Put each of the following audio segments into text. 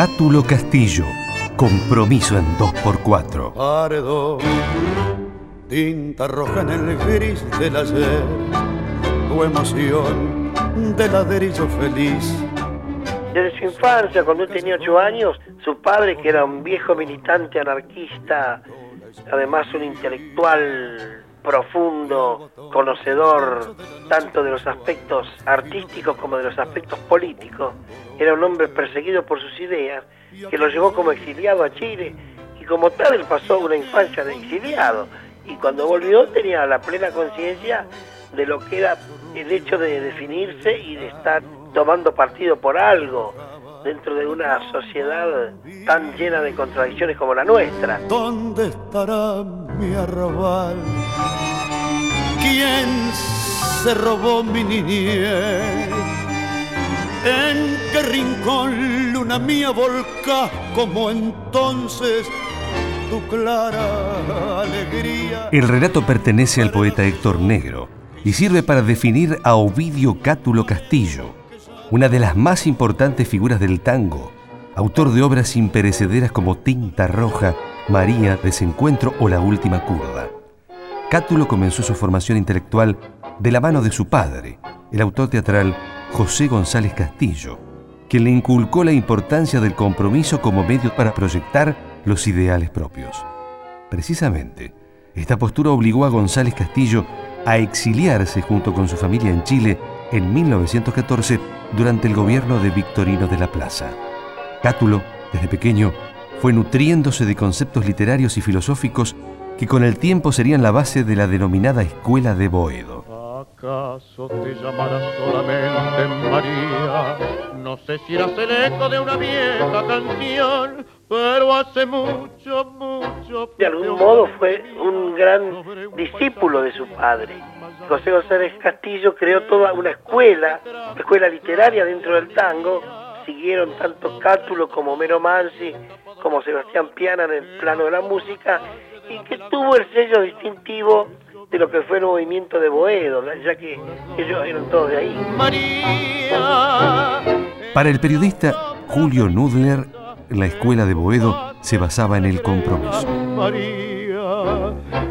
Cátulo Castillo, compromiso en 2x4. Paredón, tinta roja en el gris del ayer, tu emoción de ladrillo feliz. Desde su infancia, cuando él tenía ocho años, su padre, que era un viejo militante anarquista, además un intelectual profundo, conocedor tanto de los aspectos artísticos como de los aspectos políticos. Era un hombre perseguido por sus ideas, que lo llevó como exiliado a Chile y como tal él pasó una infancia de exiliado y cuando volvió tenía la plena conciencia de lo que era el hecho de definirse y de estar tomando partido por algo dentro de una sociedad tan llena de contradicciones como la nuestra. ¿Dónde estará mi arrabal? ¿Quién se robó mi niñez? ¿En qué rincón, luna mía, volcás como entonces tu clara alegría? El relato pertenece al poeta Héctor Negro y sirve para definir a Ovidio Cátulo Castillo, una de las más importantes figuras del tango, autor de obras imperecederas como Tinta Roja, María, Desencuentro o La Última Curva. Cátulo comenzó su formación intelectual de la mano de su padre, el autor teatral José González Castillo, quien le inculcó la importancia del compromiso como medio para proyectar los ideales propios. Precisamente, esta postura obligó a González Castillo a exiliarse junto con su familia en Chile en 1914 durante el gobierno de Victorino de la Plaza. Cátulo, desde pequeño, fue nutriéndose de conceptos literarios y filosóficos que con el tiempo serían la base de la denominada Escuela de Boedo. ¿Acaso te llamarás solamente María? No sé si eras el eco de una vieja canción, pero hace mucho, mucho... De algún modo fue un gran discípulo de su padre. José González Castillo creó toda una escuela, escuela literaria dentro del tango. Siguieron tanto Cátulo como Mero Mansi, como Sebastián Piana en el plano de la música, y que tuvo el sello distintivo de lo que fue el movimiento de Boedo, ya que ellos eran todos de ahí. Para el periodista Julio Nudler, la escuela de Boedo se basaba en el compromiso.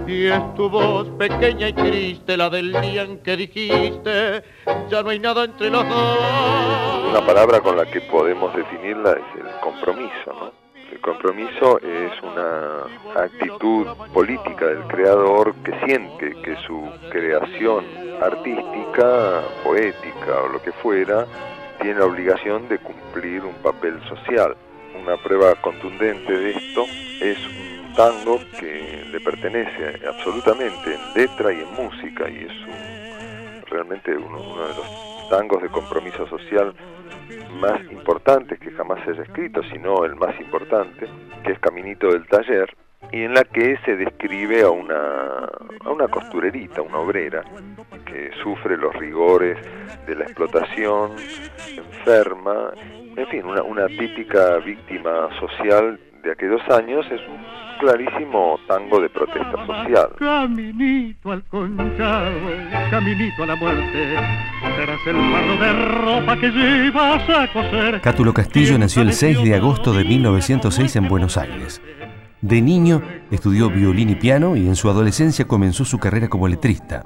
Y es tu voz pequeña y triste, la del día en que dijiste, ya no hay nada entre los dos. Una palabra con la que podemos definirla es el compromiso, ¿no? El compromiso es una actitud política del creador que siente que su creación artística, poética o lo que fuera, tiene la obligación de cumplir un papel social. Una prueba contundente de esto es un tango que le pertenece absolutamente en letra y en música y es un- realmente uno, uno de los tangos de compromiso social más importantes que jamás se haya escrito, sino el más importante, que es Caminito del Taller, y en la que se describe a una, a una costurerita, una obrera, que sufre los rigores de la explotación, enferma, en fin, una, una típica víctima social de aquellos años, es un clarísimo tango de protesta social. Caminito al conchado, caminito a la muerte, serás el barro de ropa que llevas a coser. Cátulo Castillo nació el 6 de agosto de 1906 en Buenos Aires. De niño estudió violín y piano y en su adolescencia comenzó su carrera como letrista.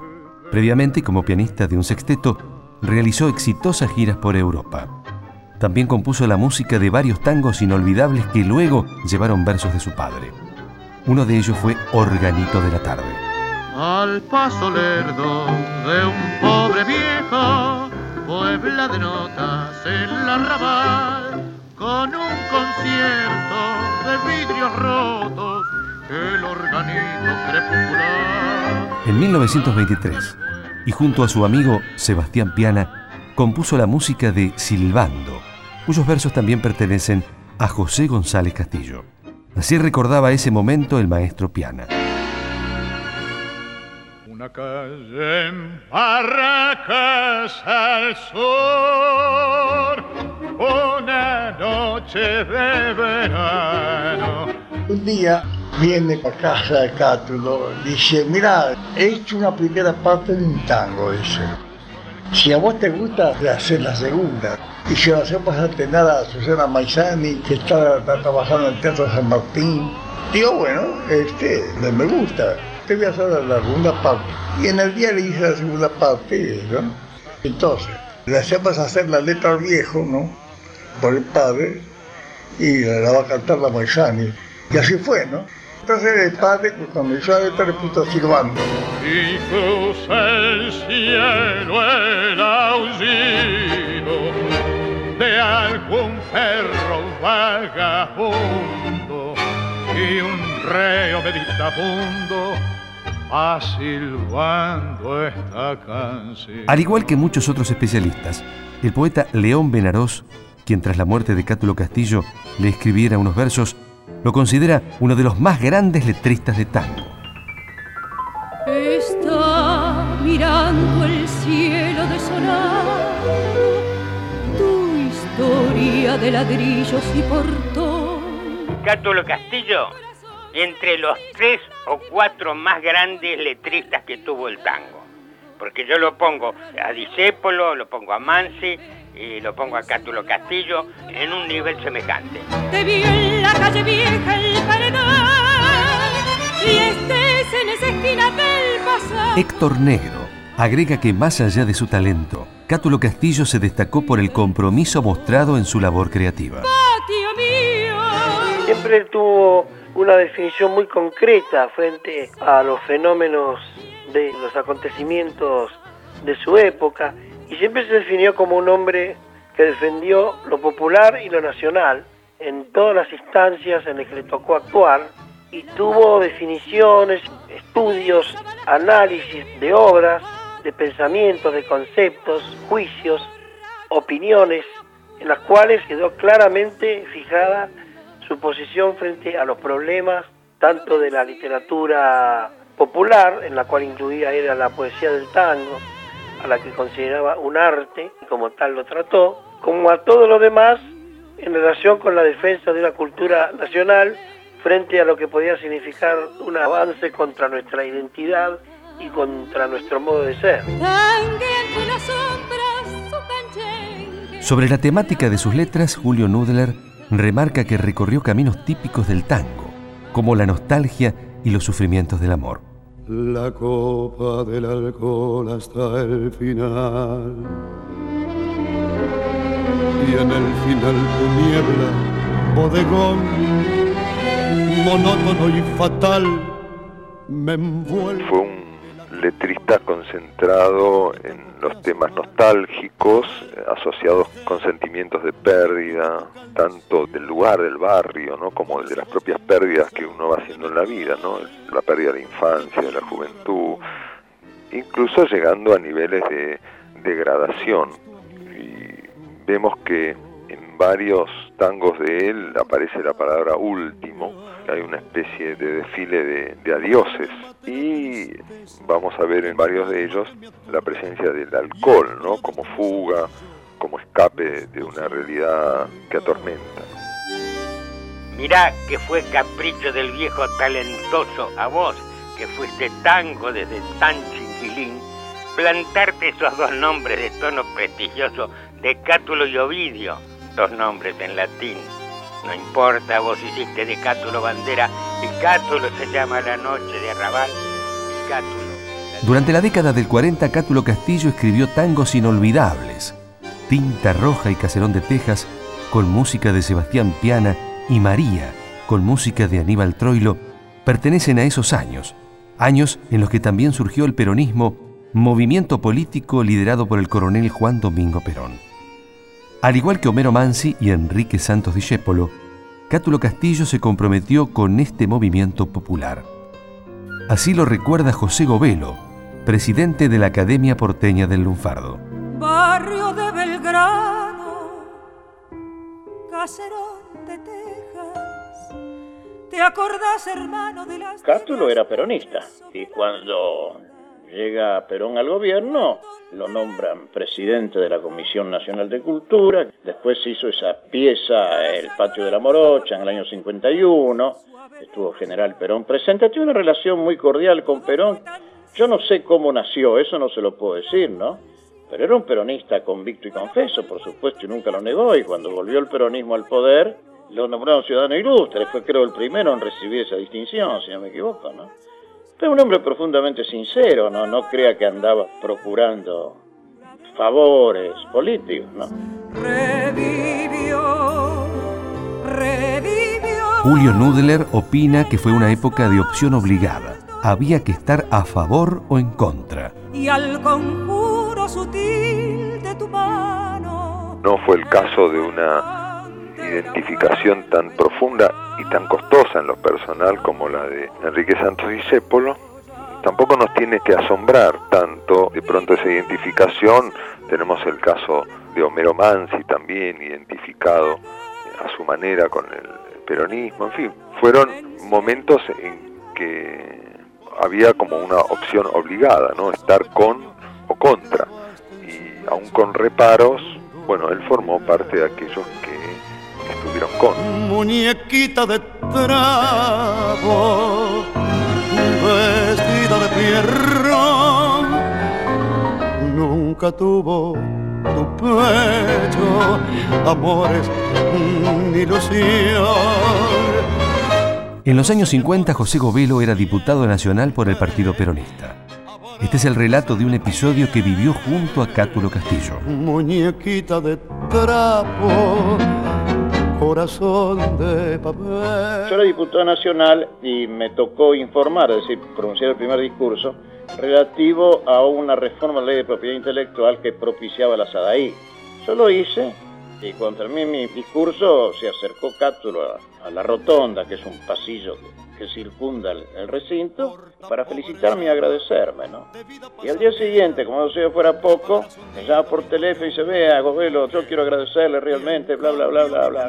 Previamente, como pianista de un sexteto, realizó exitosas giras por Europa. También compuso la música de varios tangos inolvidables que luego llevaron versos de su padre. Uno de ellos fue Organito de la Tarde. Al paso lerdo de un pobre viejo, puebla de notas en la arrabal, con un concierto de vidrios rotos, el organito crepuscular. En 1923, y junto a su amigo Sebastián Piana, compuso la música de Silbando, cuyos versos también pertenecen a José González Castillo. Así recordaba ese momento el maestro Piana. Una calle en Barracas al sur, una noche de verano. Un día viene a casa de Cátulo, dice, mira, he hecho una primera parte de un tango, dice. Si a vos te gusta, hacer la segunda. Y si lo hacemos antenar a Susana Maizani, que está, trabajando en Teatro San Martín, digo, bueno, este, me gusta, te voy a hacer la segunda parte. Y en el día le hice la segunda parte, ¿no? Entonces, le hacemos hacer la letra al viejo, ¿no? Por el padre, y la va a cantar la Maizani. Y así fue, ¿no? Entonces el padre, hizo la letra, le puso silbando. Y cruza el cielo el aullido de algún perro vagabundo y un reo meditabundo va silbando esta canción. Al igual que muchos otros especialistas, el poeta León Benarós, quien tras la muerte de Cátulo Castillo le escribiera unos versos, lo considera uno de los más grandes letristas de tango. Está mirando el cielo desolado, tu historia de ladrillos y portón. Cátulo Castillo, entre los tres o cuatro más grandes letristas que tuvo el tango. Porque yo lo pongo a Disépolo, lo pongo a Mansi, y lo pongo a Cátulo Castillo en un nivel semejante. Te vi en la calle vieja el paredón y estés en esa esquina del pasado. Héctor Negro agrega que más allá de su talento, Cátulo Castillo se destacó por el compromiso mostrado en su labor creativa. Patio mío. Siempre tuvo una definición muy concreta frente a los fenómenos de los acontecimientos de su época y siempre se definió como un hombre que defendió lo popular y lo nacional en todas las instancias en las que le tocó actuar y tuvo definiciones, estudios, análisis de obras, de pensamientos, de conceptos, juicios, opiniones, en las cuales quedó claramente fijada su posición frente a los problemas tanto de la literatura popular, en la cual incluía era la poesía del tango, a la que consideraba un arte y como tal lo trató, como a todo lo demás en relación con la defensa de una cultura nacional frente a lo que podía significar un avance contra nuestra identidad y contra nuestro modo de ser. Sobre la temática de sus letras, Julio Nudler remarca que recorrió caminos típicos del tango, como la nostalgia y los sufrimientos del amor. La copa del alcohol hasta el final. Y en el final tu niebla, bodegón, monótono y fatal, me envuelve. Letrista concentrado en los temas nostálgicos, asociados con sentimientos de pérdida, tanto del lugar, del barrio, ¿no? como de las propias pérdidas que uno va haciendo en la vida, ¿no? la pérdida de infancia, de la juventud, incluso llegando a niveles de degradación. Y vemos que en varios tangos de él aparece la palabra último, hay una especie de desfile de, de, adioses y vamos a ver en varios de ellos la presencia del alcohol, ¿no? Como fuga, como escape de una realidad que atormenta. Mirá que fue capricho del viejo talentoso a vos, que fuiste tango desde tan chiquilín, plantarte esos dos nombres de tono prestigioso de Cátulo y Ovidio, dos nombres en latín. No importa, vos hiciste de Cátulo bandera y Cátulo se llama la noche de Arrabal Cátulo. Durante la década del 40, Cátulo Castillo escribió tangos inolvidables. Tinta Roja y Caserón de Texas, con música de Sebastián Piana, y María, con música de Aníbal Troilo, pertenecen a esos años, años en los que también surgió el peronismo, movimiento político liderado por el coronel Juan Domingo Perón. Al igual que Homero Mansi y Enrique Santos Discépolo, Cátulo Castillo se comprometió con este movimiento popular. Así lo recuerda José Govelo, presidente de la Academia Porteña del Lunfardo. Barrio de Belgrano, caserón de Texas, ¿te acordás, hermano, de las... Cátulo era peronista y cuando llega Perón al gobierno, lo nombran presidente de la Comisión Nacional de Cultura, después se hizo esa pieza, El Patio de la Morocha, en el año 51, estuvo General Perón presente, tiene una relación muy cordial con Perón, yo no sé cómo nació, eso no se lo puedo decir, ¿no? Pero era un peronista convicto y confeso, por supuesto, y nunca lo negó. Y cuando volvió el peronismo al poder, lo nombraron ciudadano ilustre. Fue, creo, el primero en recibir esa distinción, si no me equivoco, ¿no? Pero un hombre profundamente sincero, ¿no? No crea que andaba procurando favores políticos, ¿no? Revivió, revivió. Julio Nudler opina que fue una época de opción obligada. Había que estar a favor o en contra. Y al conjuro sutil de tu mano. No fue el caso de una identificación tan profunda y tan costosa en lo personal como la de Enrique Santos Discépolo. Tampoco nos tiene que asombrar tanto de pronto esa identificación. Tenemos el caso de Homero Mansi también identificado a su manera con el peronismo. En fin, fueron momentos en que había como una opción obligada, ¿no? Estar con o contra. Y aún con reparos, bueno, él formó parte de aquellos que estuvieron con. Muñequita de trapo, vestida de pierrón, nunca tuvo tu pecho amores ni ilusión. En los años 50, José Govelo era diputado nacional por el Partido Peronista. Este es el relato de un episodio que vivió junto a Cátulo Castillo. Muñequita de trapo, corazón de papel. Yo era diputado nacional y me tocó informar, es decir, pronunciar el primer discurso relativo a una reforma de la ley de propiedad intelectual que propiciaba la SADAI. Yo lo hice y cuando terminé mi discurso se acercó Cátulo a, a la rotonda, que es un pasillo que circunda el, recinto, para felicitarme y agradecerme, ¿no? Y al día siguiente, como sé fuera poco, me llama por teléfono y dice, vea, Govelo, yo quiero agradecerle realmente, bla, bla, bla, bla, bla.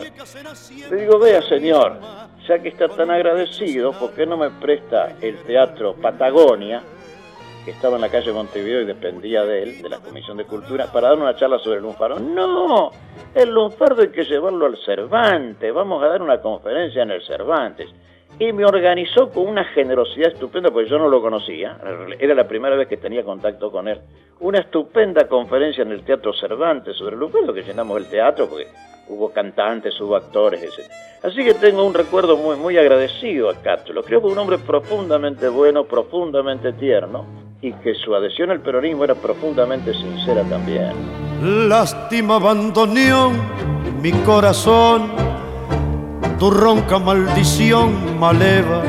Le digo, vea, señor, ya que está tan agradecido, ¿por qué no me presta el teatro Patagonia, que estaba en la calle Montevideo y dependía de él, de la Comisión de Cultura, para dar una charla sobre el lunfardo? No, el lunfardo hay que llevarlo al Cervantes, vamos a dar una conferencia en el Cervantes. Y me organizó con una generosidad estupenda, porque yo no lo conocía, era la primera vez que tenía contacto con él, una estupenda conferencia en el Teatro Cervantes sobre el lunfardo, que llenamos el teatro, porque hubo cantantes, hubo actores, etc. Así que tengo un recuerdo muy, muy agradecido a Cátulo. Creo que un hombre profundamente bueno, profundamente tierno, y que su adhesión al peronismo era profundamente sincera también. Lástima abandonó mi corazón, tu ronca maldición maleva,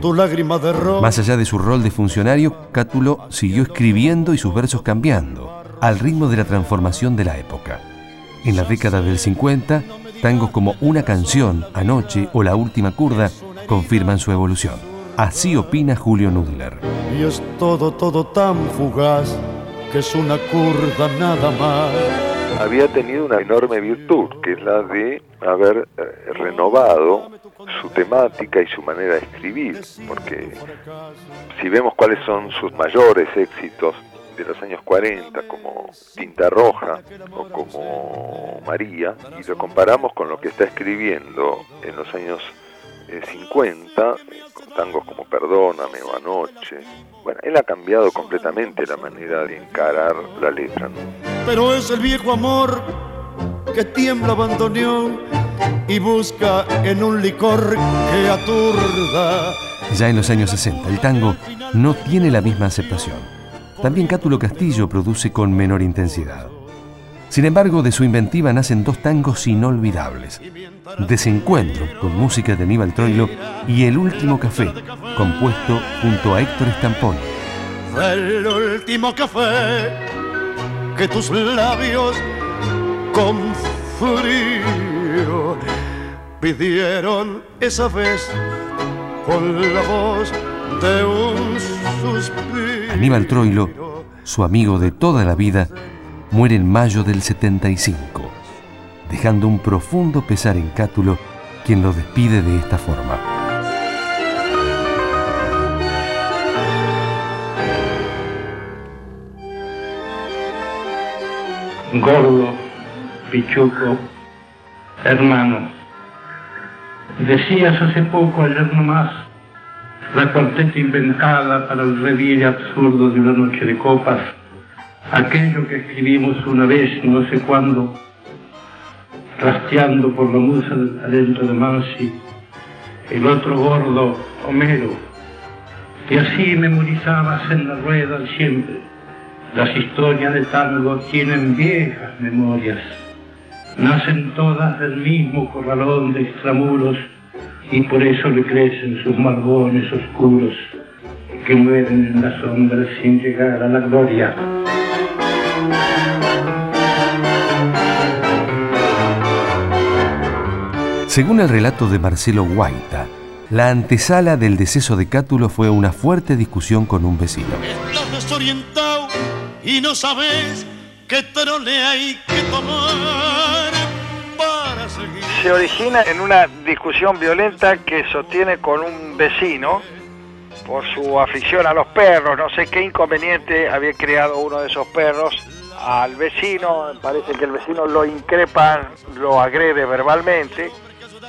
tu lágrima de rosa. Más allá de su rol de funcionario, Cátulo siguió escribiendo y sus versos cambiando, al ritmo de la transformación de la época. En la década del 50, tangos como Una canción, Anoche o La última curda confirman su evolución. Así opina Julio Nudler. Y es todo, todo tan fugaz que es una curda nada más. Había tenido una enorme virtud, que es la de haber eh, renovado su temática y su manera de escribir, porque si vemos cuáles son sus mayores éxitos de los años 40, como Tinta Roja o como María, y lo comparamos con lo que está escribiendo en los años eh, 50, eh, con tangos como Perdóname o Anoche, bueno, él ha cambiado completamente la manera de encarar la letra. ¿no? Pero es el viejo amor que tiembla bandoneón y busca en un licor que aturda. Ya en los años 60, el tango no tiene la misma aceptación. También Cátulo Castillo produce con menor intensidad. Sin embargo, de su inventiva nacen dos tangos inolvidables. Desencuentro, con música de Aníbal Troilo, y El Último Café, compuesto junto a Héctor Estampón. El último café que tus labios con frío pidieron esa vez con la voz de un suspiro. Aníbal Troilo, su amigo de toda la vida, muere en mayo del 75, dejando un profundo pesar en Cátulo, quien lo despide de esta forma. gordo, pichuco, hermano. Decías hace poco, ayer nomás, la cuarteta inventada para el reviere absurdo de una noche de copas, aquello que escribimos una vez, no sé cuándo, rastreando por la musa talento de Mansi, el otro gordo, Homero, y así memorizabas en la rueda siempre. Las historias de tango tienen viejas memorias, nacen todas del mismo corralón de extramuros y por eso le crecen sus margones oscuros que mueren en la sombra sin llegar a la gloria. Según el relato de Marcelo Guaita, la antesala del deceso de Cátulo fue una fuerte discusión con un vecino. Estás desorientado y no sabes qué trole hay que tomar para seguir. Se origina en una discusión violenta que sostiene con un vecino por su afición a los perros. No sé qué inconveniente había creado uno de esos perros al vecino. Parece que el vecino lo increpa, lo agrede verbalmente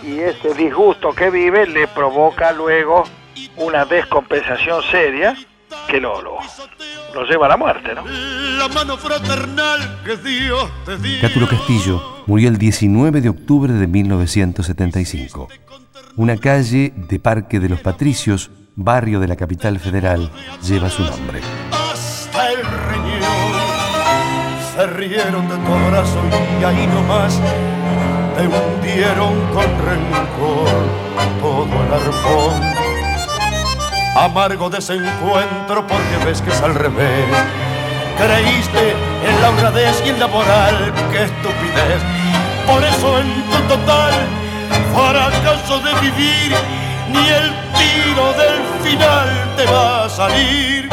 y ese disgusto que vive le provoca luego una descompensación seria que lo, lo, lo lleva a la muerte, ¿no? La mano fraternal que Dios te dio. Cátulo Castillo murió el 19 de octubre de 1975. Una calle de Parque de los Patricios, barrio de la capital federal, lleva su nombre. hasta el riñón. Se rieron de tu abrazo y ahí nomás te hundieron con rencor todo el arpón. Amargo desencuentro porque ves que es al revés. Creíste en la honradez y en la moral, qué estupidez. Por eso en tu total fracaso de vivir, ni el tiro del final te va a salir.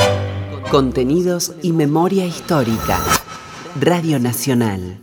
Contenidos y memoria histórica. Radio Nacional.